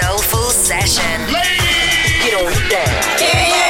soulful session. Ladies! Get on down. Yeah, yeah.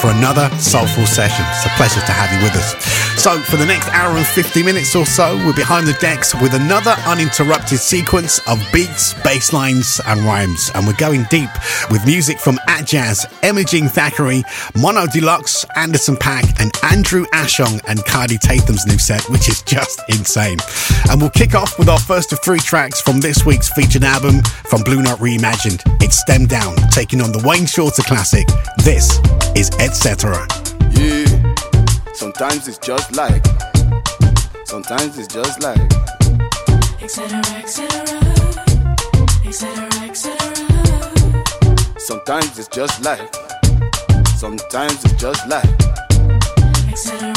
for another soulful session. It's a pleasure to have you with us. So, for the next hour and 50 minutes or so, we're behind the decks with another uninterrupted sequence of beats, bass lines, and rhymes. And we're going deep with music from Jazz, Emma-Jean Thackray, Mono Deluxe, Anderson .Paak, and Andrew Ashong and Kaidi Tatham's new set, which is just insane. And we'll kick off with our first of three tracks from this week's featured album from Blue Note Reimagined. It's Steam Down, taking on the Wayne Shorter classic. This is Etc. Yeah, sometimes it's just like, sometimes it's just like, etc., etc., etc. Sometimes it's just life. Sometimes it's just life.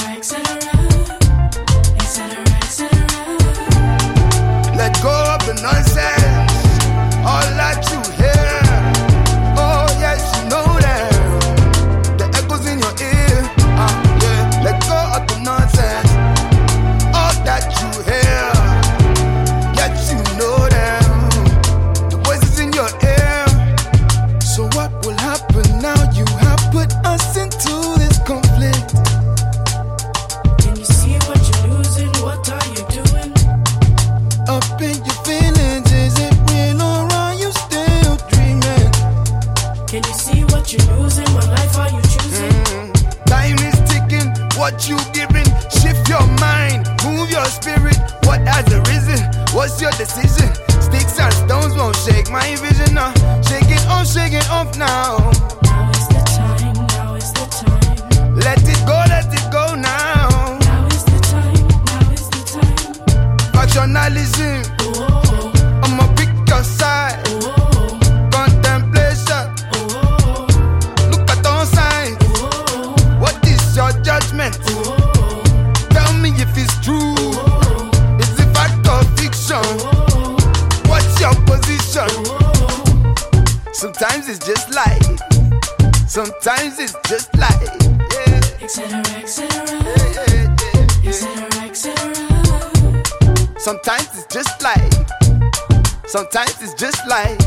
Sometimes it's just like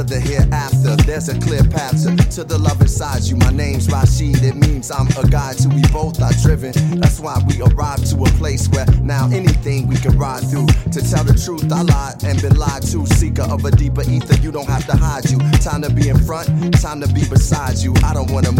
to the hereafter. There's a clear path to, to the love inside you. My name's Rashid, it means I'm a guide to we both are driven. That's why we arrived to a place where now anything we can ride through. To tell the truth, I lied and been lied to. Seeker of a deeper ether, you don't have to hide you. Time to be in front, time to be beside you. I don't wanna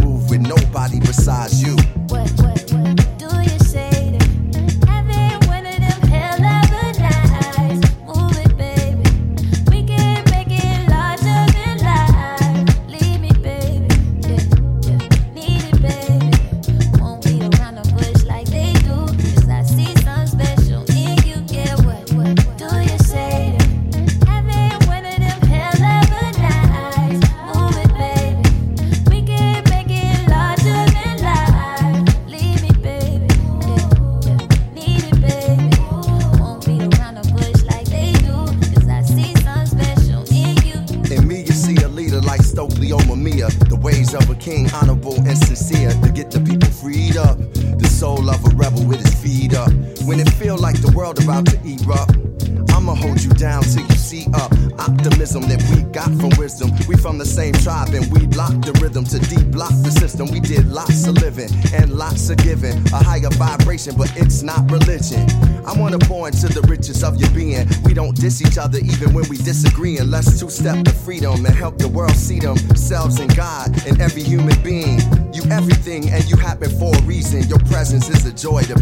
joy to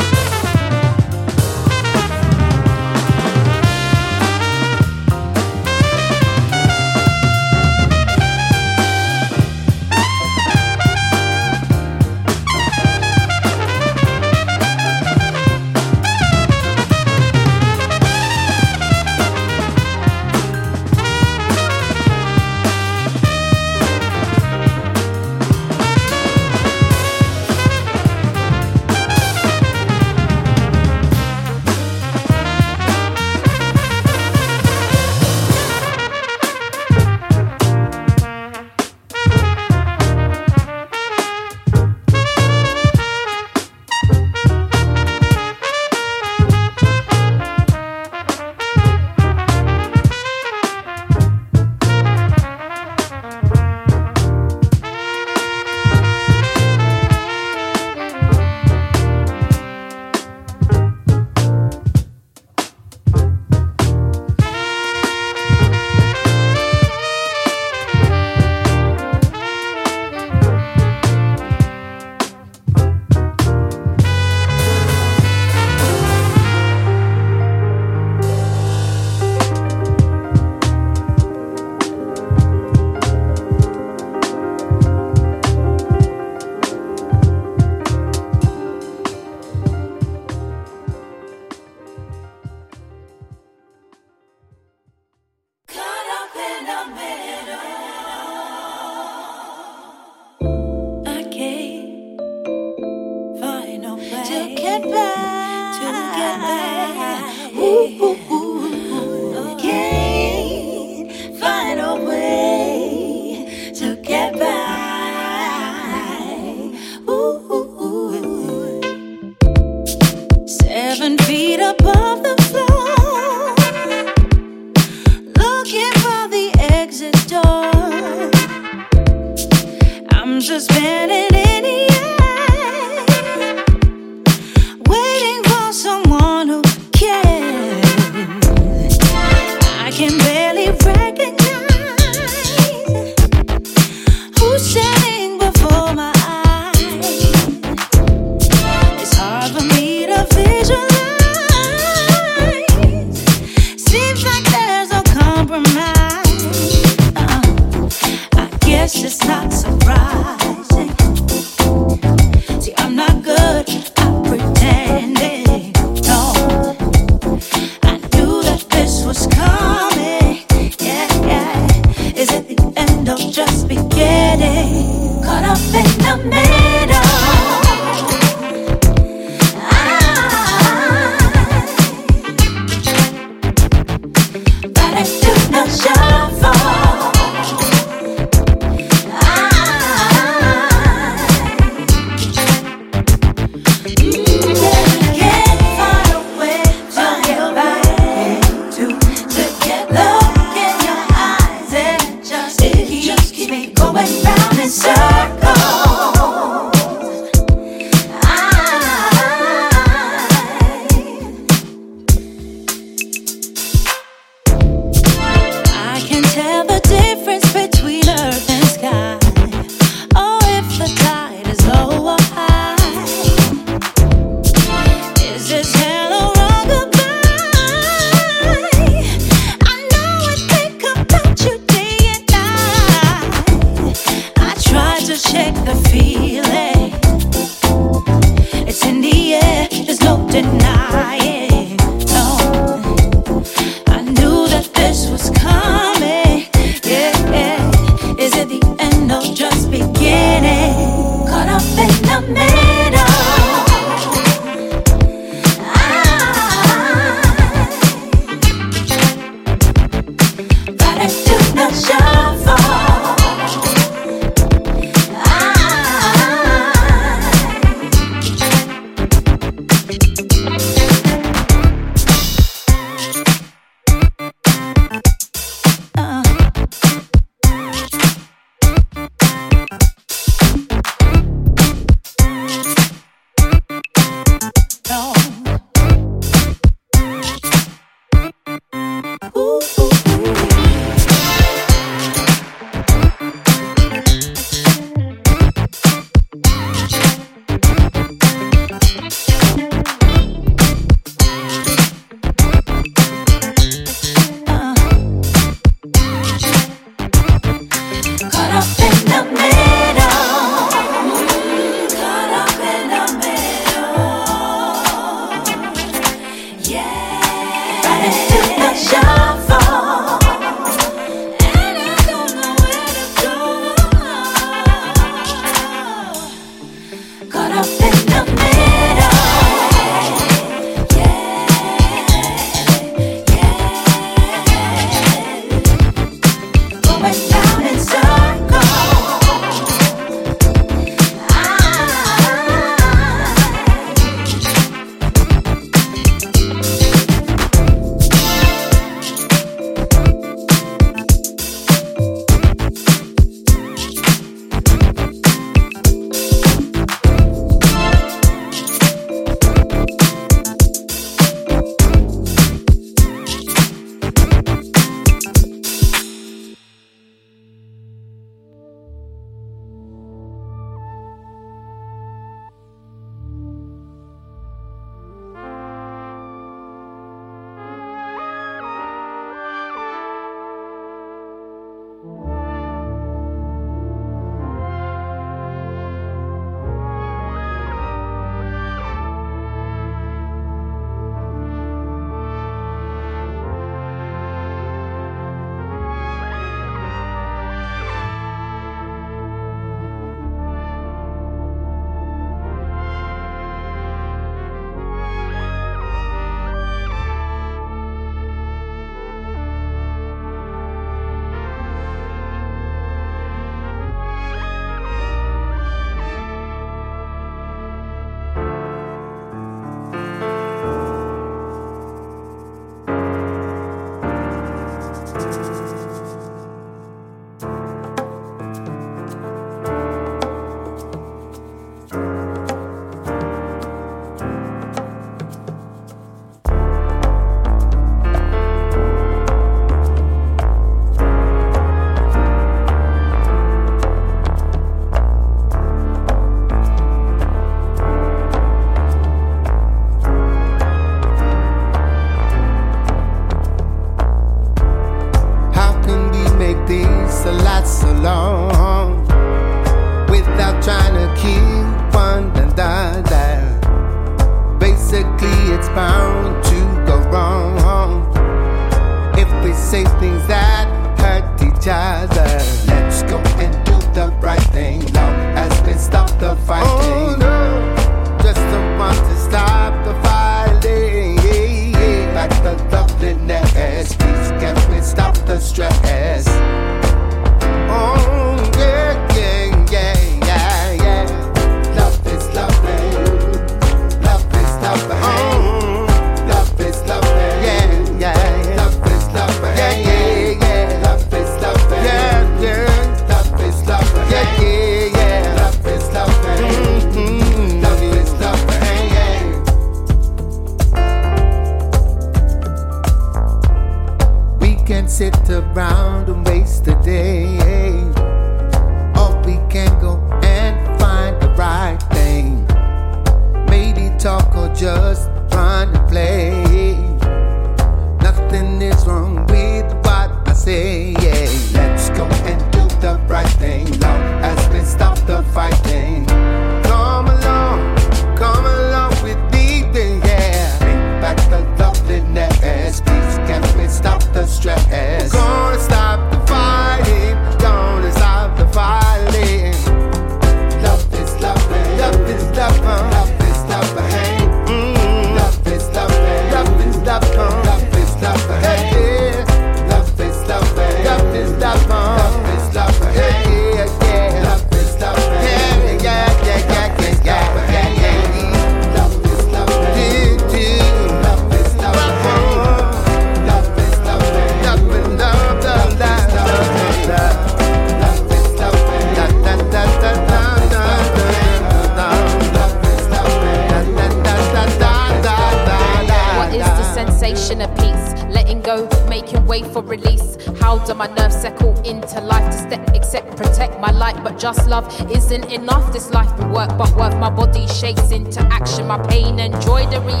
isn't enough. This life and work, but worth my body shakes into action. My pain and joy, the reality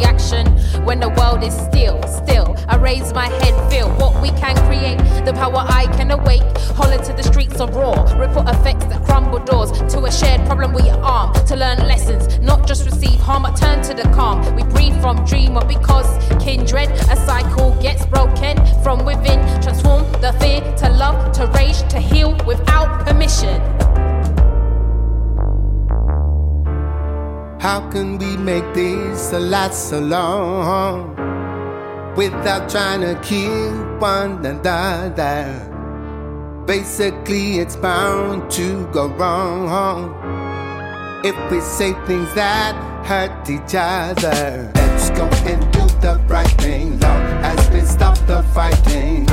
can we make this a last so long without trying to kill one another? Basically, it's bound to go wrong if we say things that hurt each other. Let's go and do the right thing. Love has been stopped the fighting.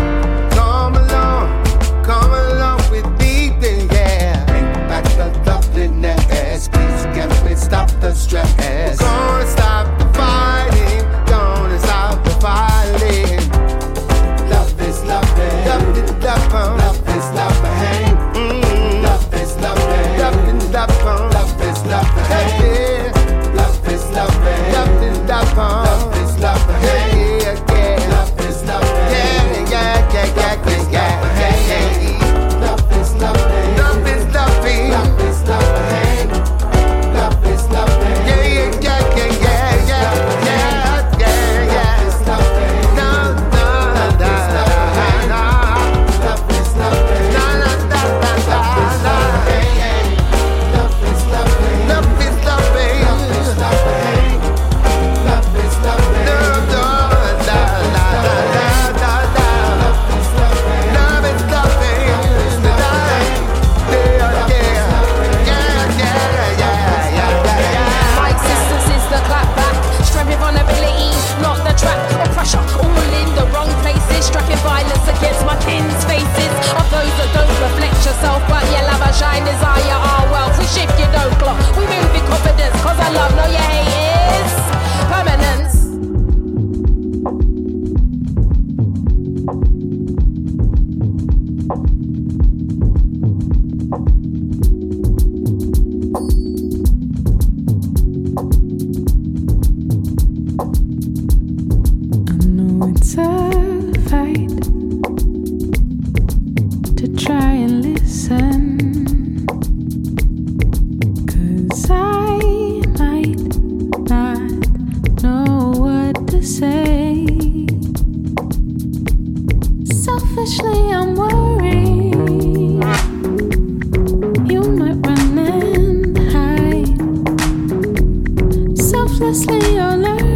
Your love.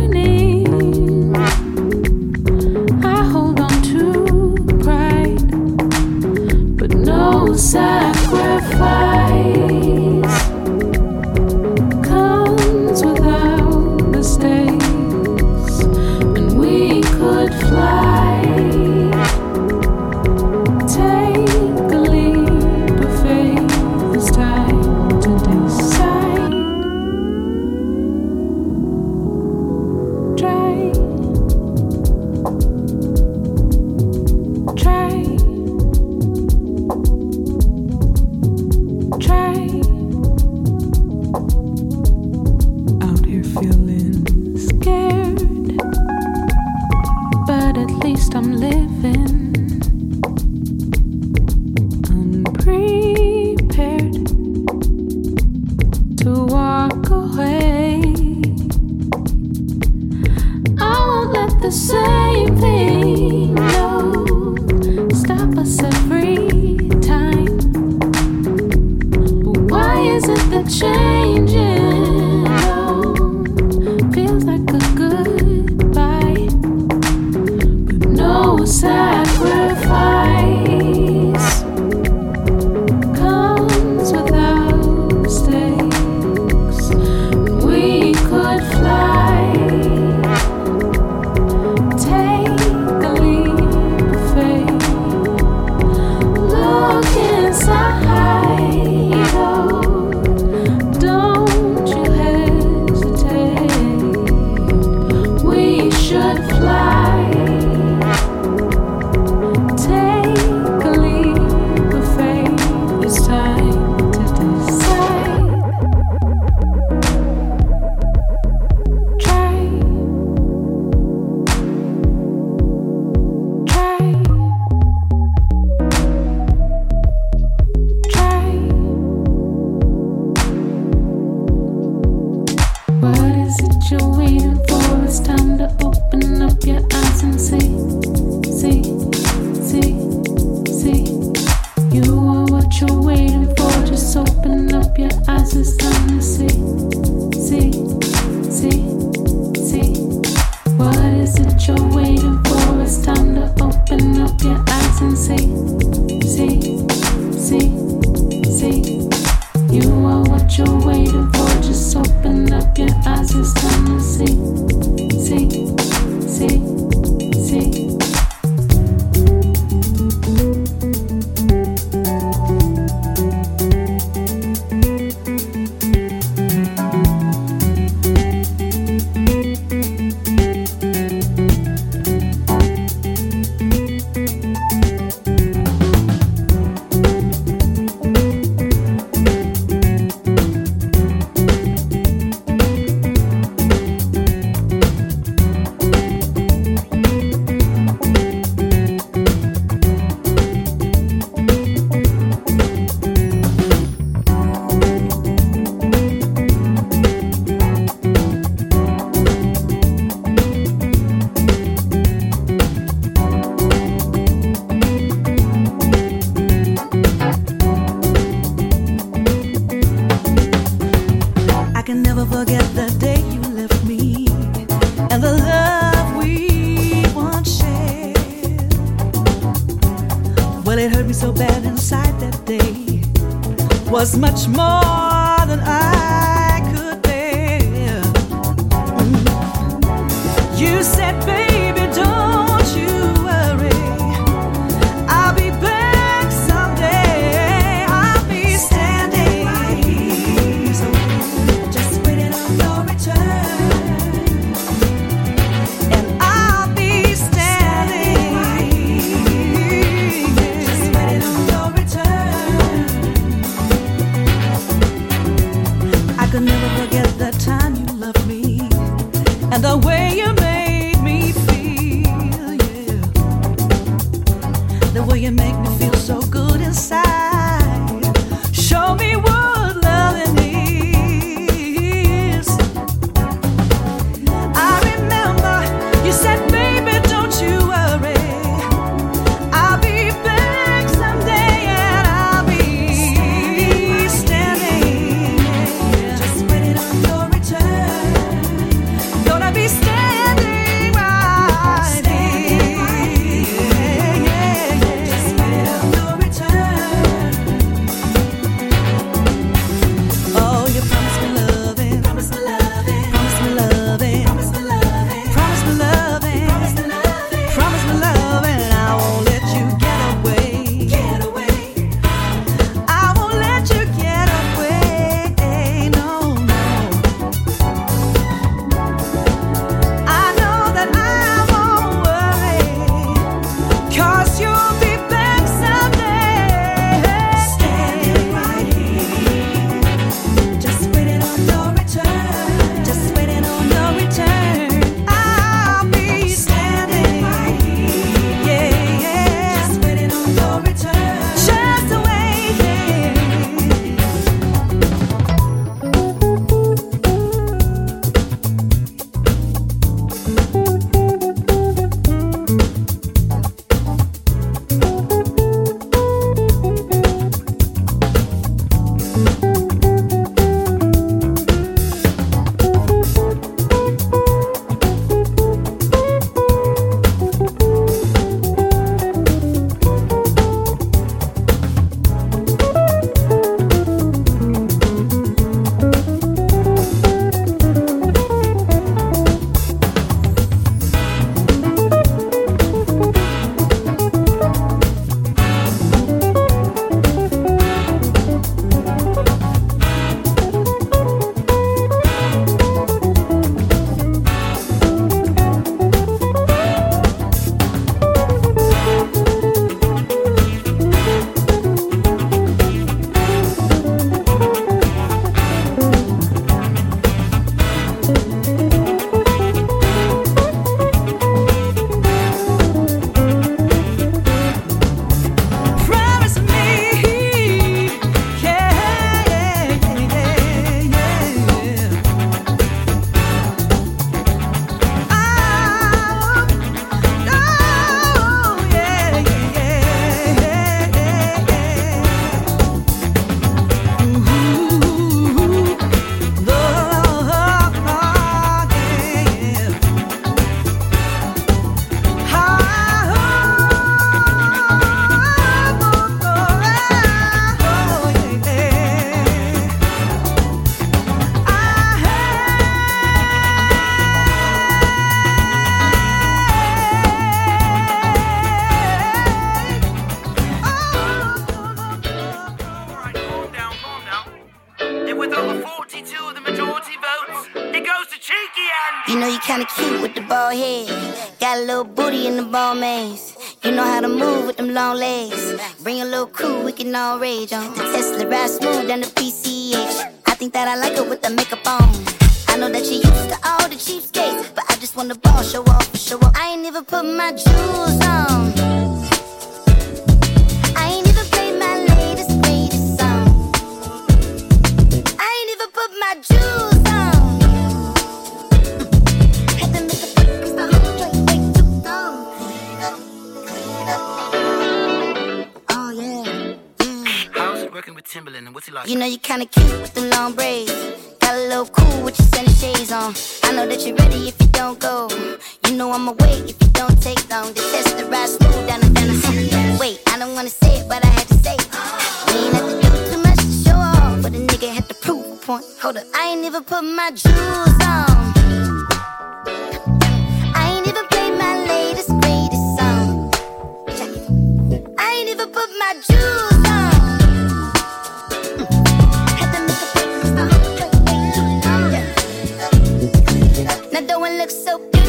Could much forget all rage uh. on. The Tesla ride smooth down the PCH. I think that I like her with the makeup on. I know that she used to all the cheapskates, but I just want the ball show off, show off. I ain't never put my jewels on. You know you're kinda cute with them long braids. Got a little cool with your sunny shades on. I know that you're ready if you don't go. You know I'ma wait if you don't take long. The test the ride smooth down the down Wait, I don't wanna say it, but I had to say it. We ain't have to do too much to show off, but a nigga had to prove a point. Hold up, I ain't even put my jewels on. I ain't even played my latest greatest song. I ain't even put my jewels Now don't it look so beauty?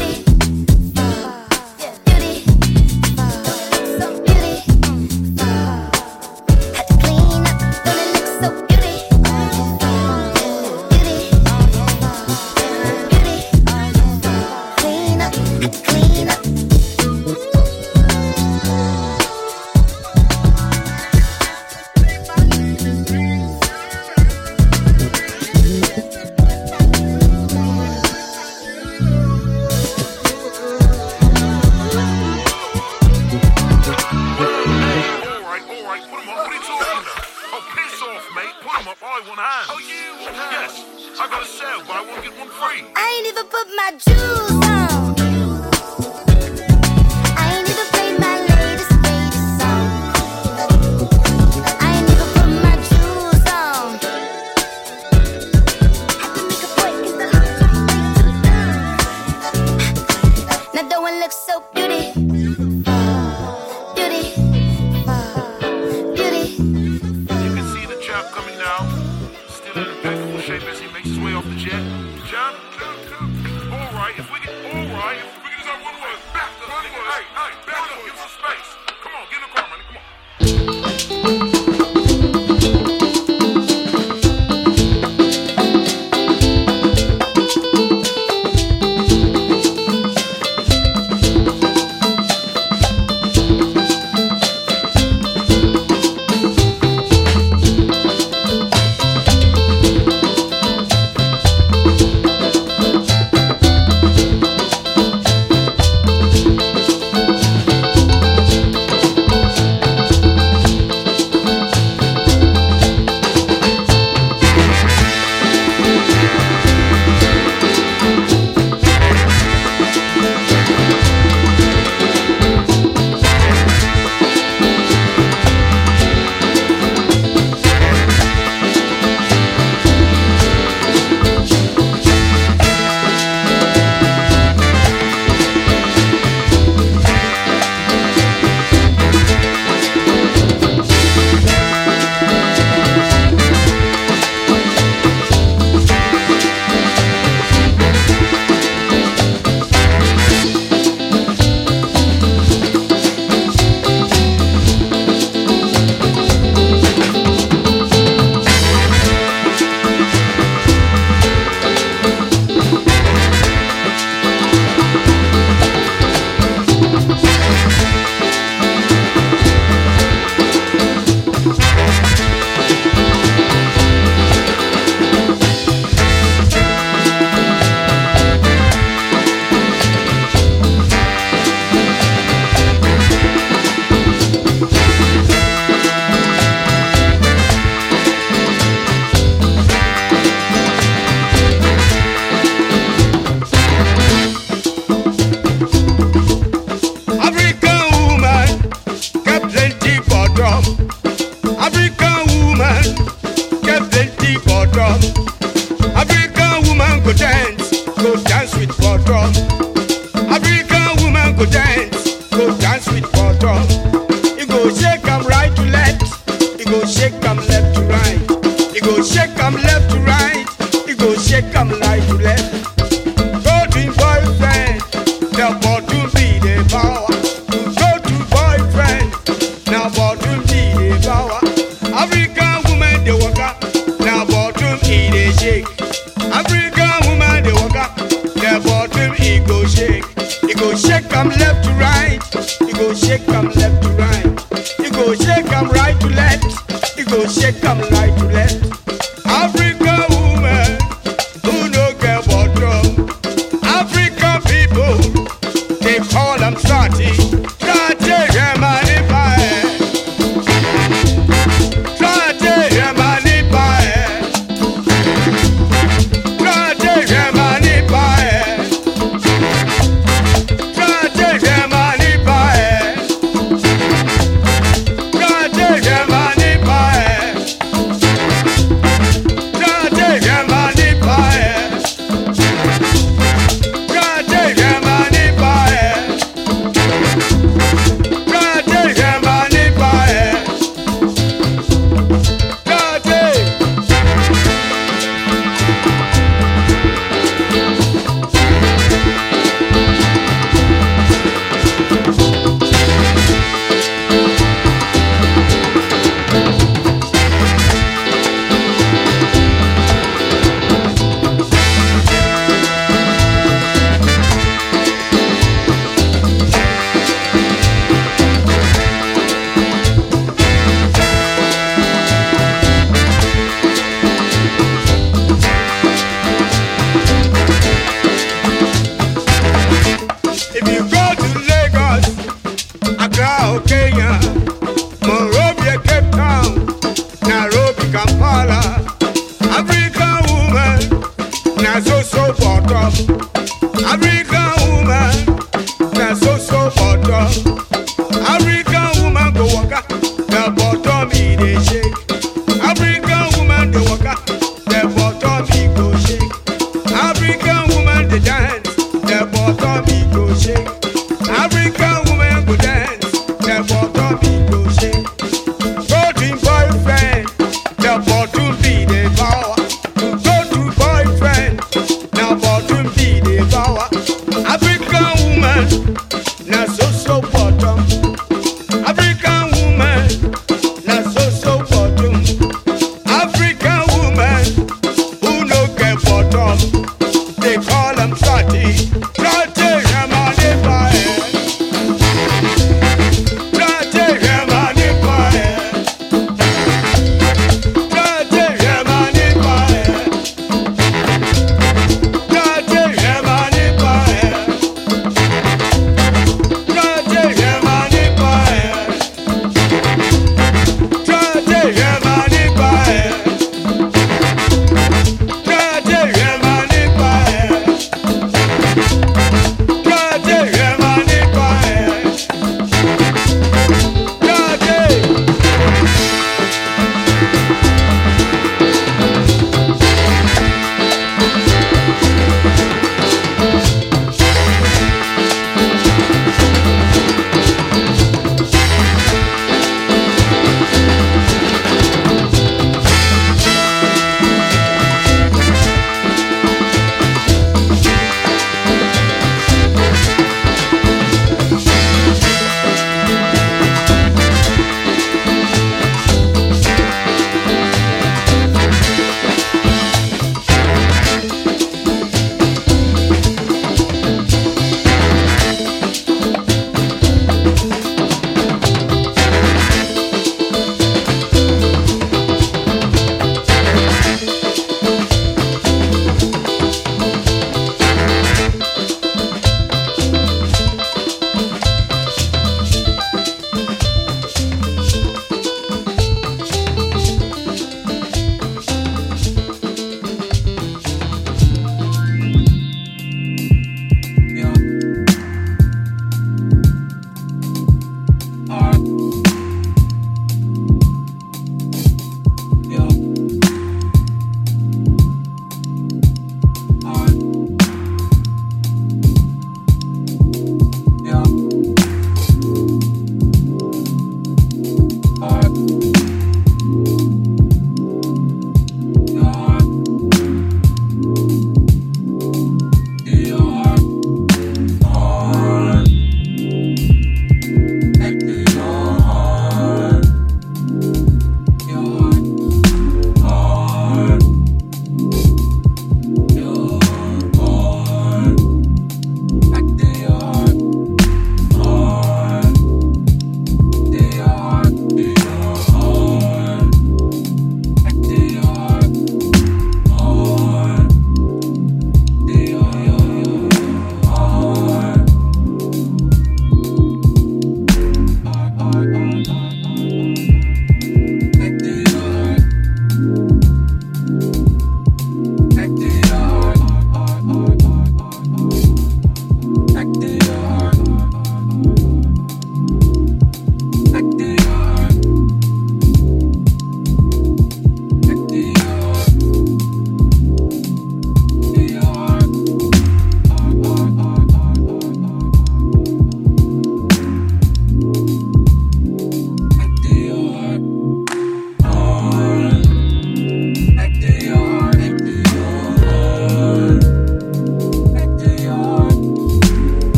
cross.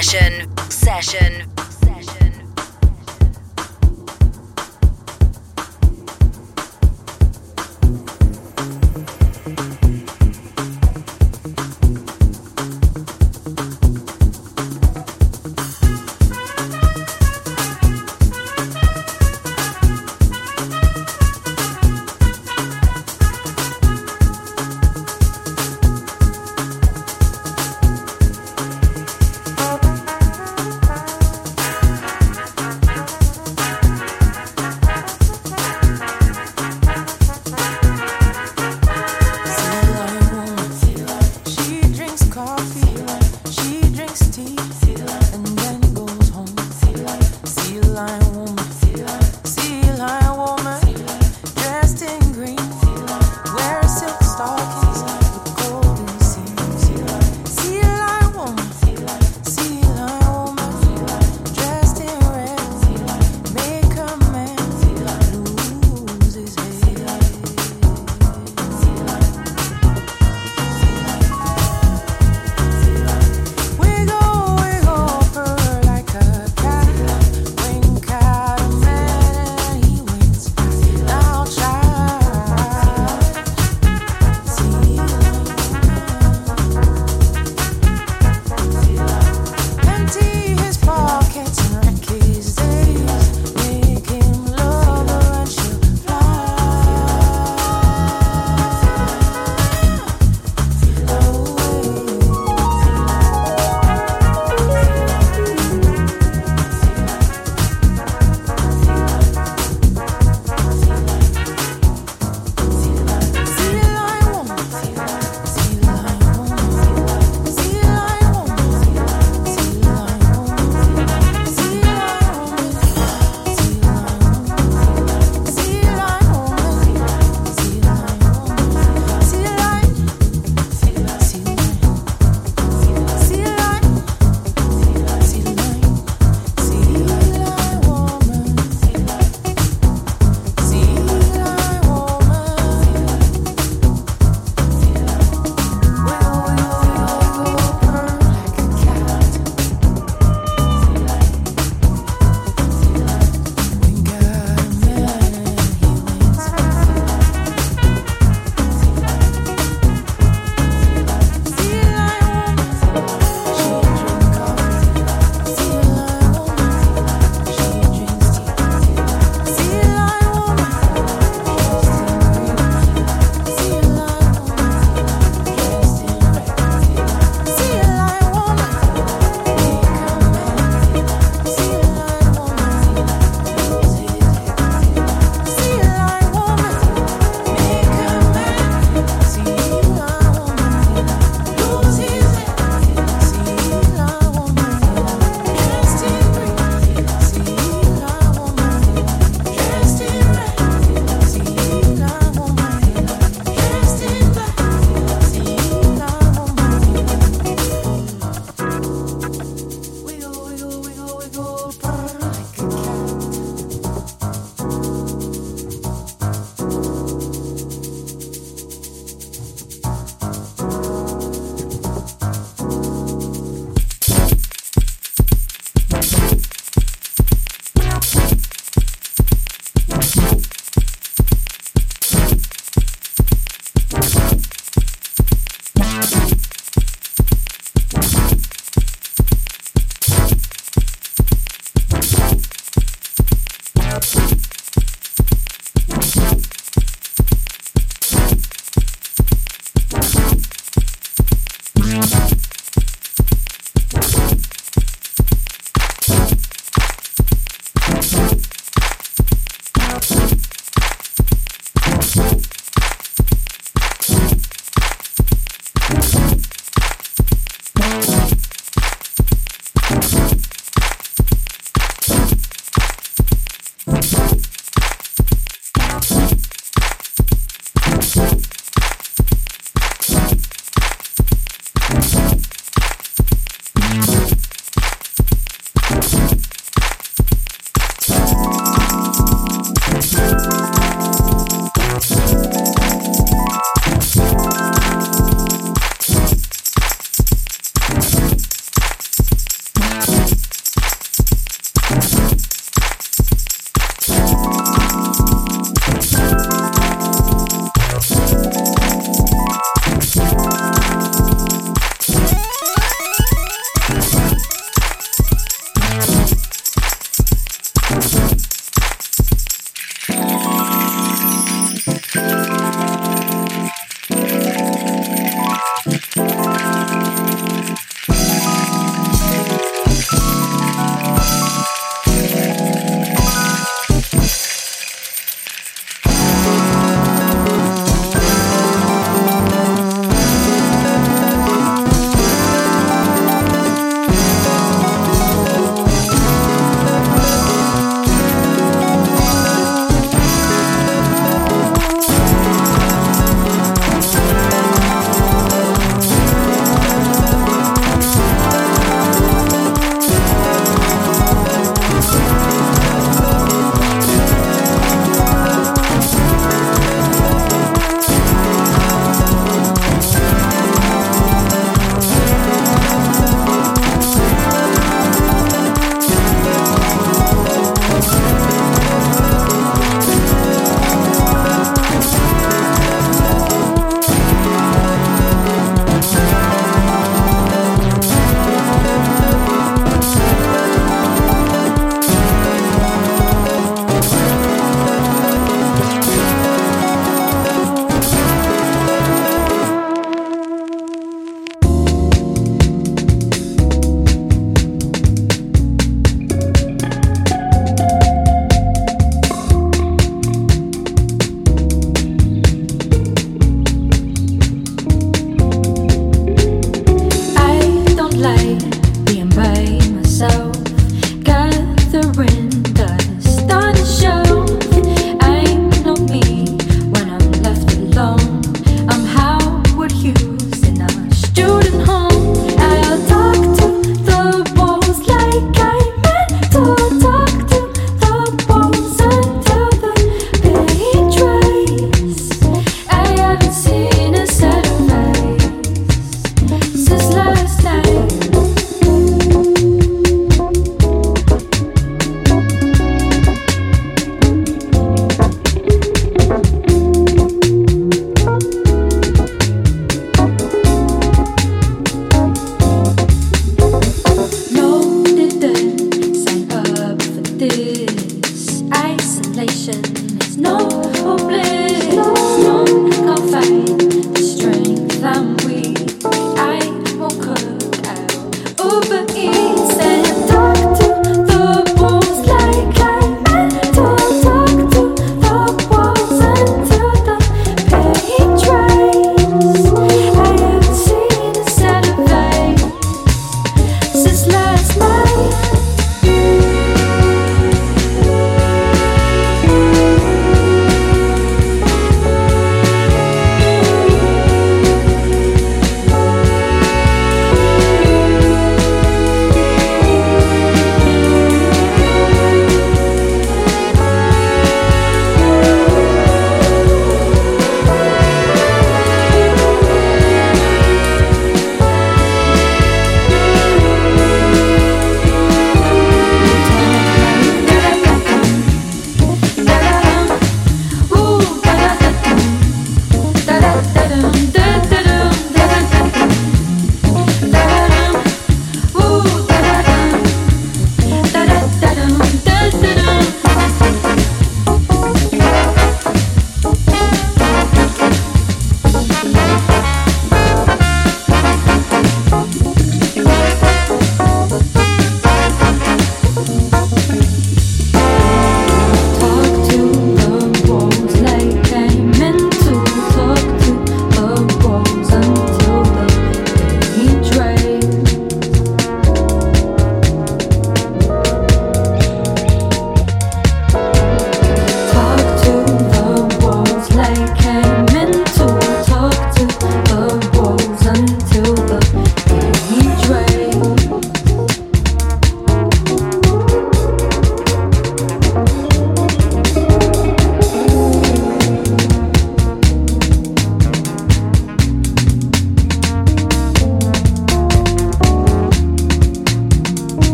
Session.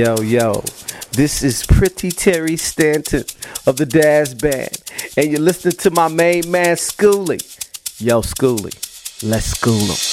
Yo, yo, this is Pretty Terry Stanton of the Dazz Band, and you're listening to my main man, Schoolie. Yo, Schoolie, let's school him.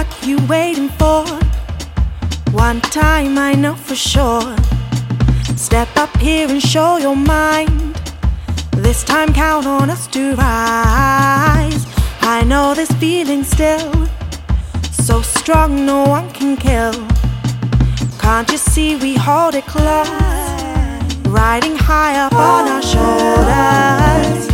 What you waiting for. One time I know for sure. Step up here and show your mind. This time count on us to rise. I know this feeling still. So strong, no one can kill. Can't you see we hold it close? Riding high up on our shoulders.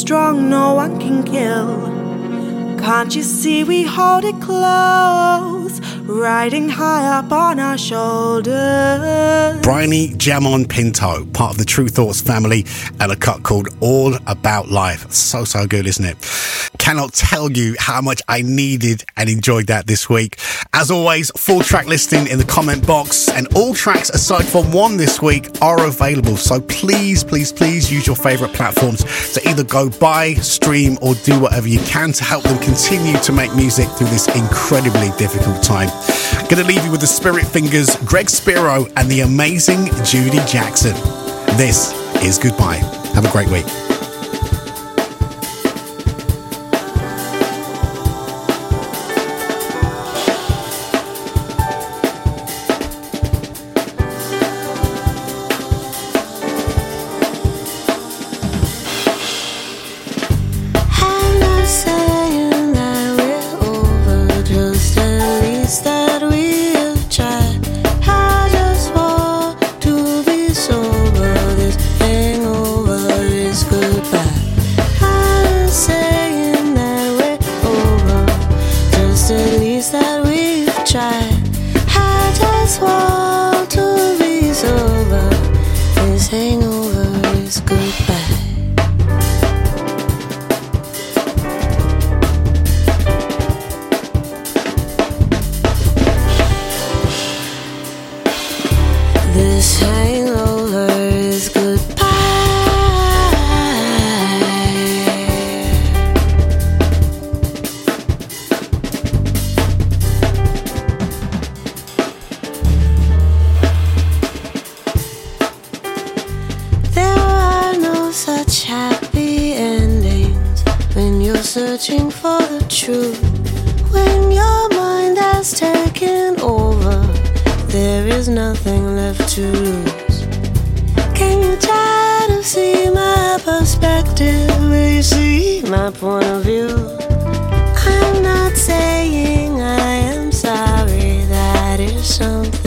Strong, no one can kill. Can't you see we hold it close? Riding high up on our shoulders. Bryony Jarman-Pinto, part of the Tru Thoughts family, and a cut called All About Life. So, so good, isn't it? Cannot tell you how much I needed and enjoyed that this week. As always, full track listing in the comment box, and all tracks aside from one this week are available. So please, please, please use your favorite platforms to either go buy, stream, or do whatever you can to help them continue to make music through this incredibly difficult time. Gonna leave you with the Spirit Fingers, Greg Spero, and the amazing Judy Jackson. This is goodbye. Have a great week. happy endings when you're searching for the truth. When your mind has taken over, there is nothing left to lose. Can you try to see my perspective? Will you see my point of view? I'm not saying I am sorry, that is something.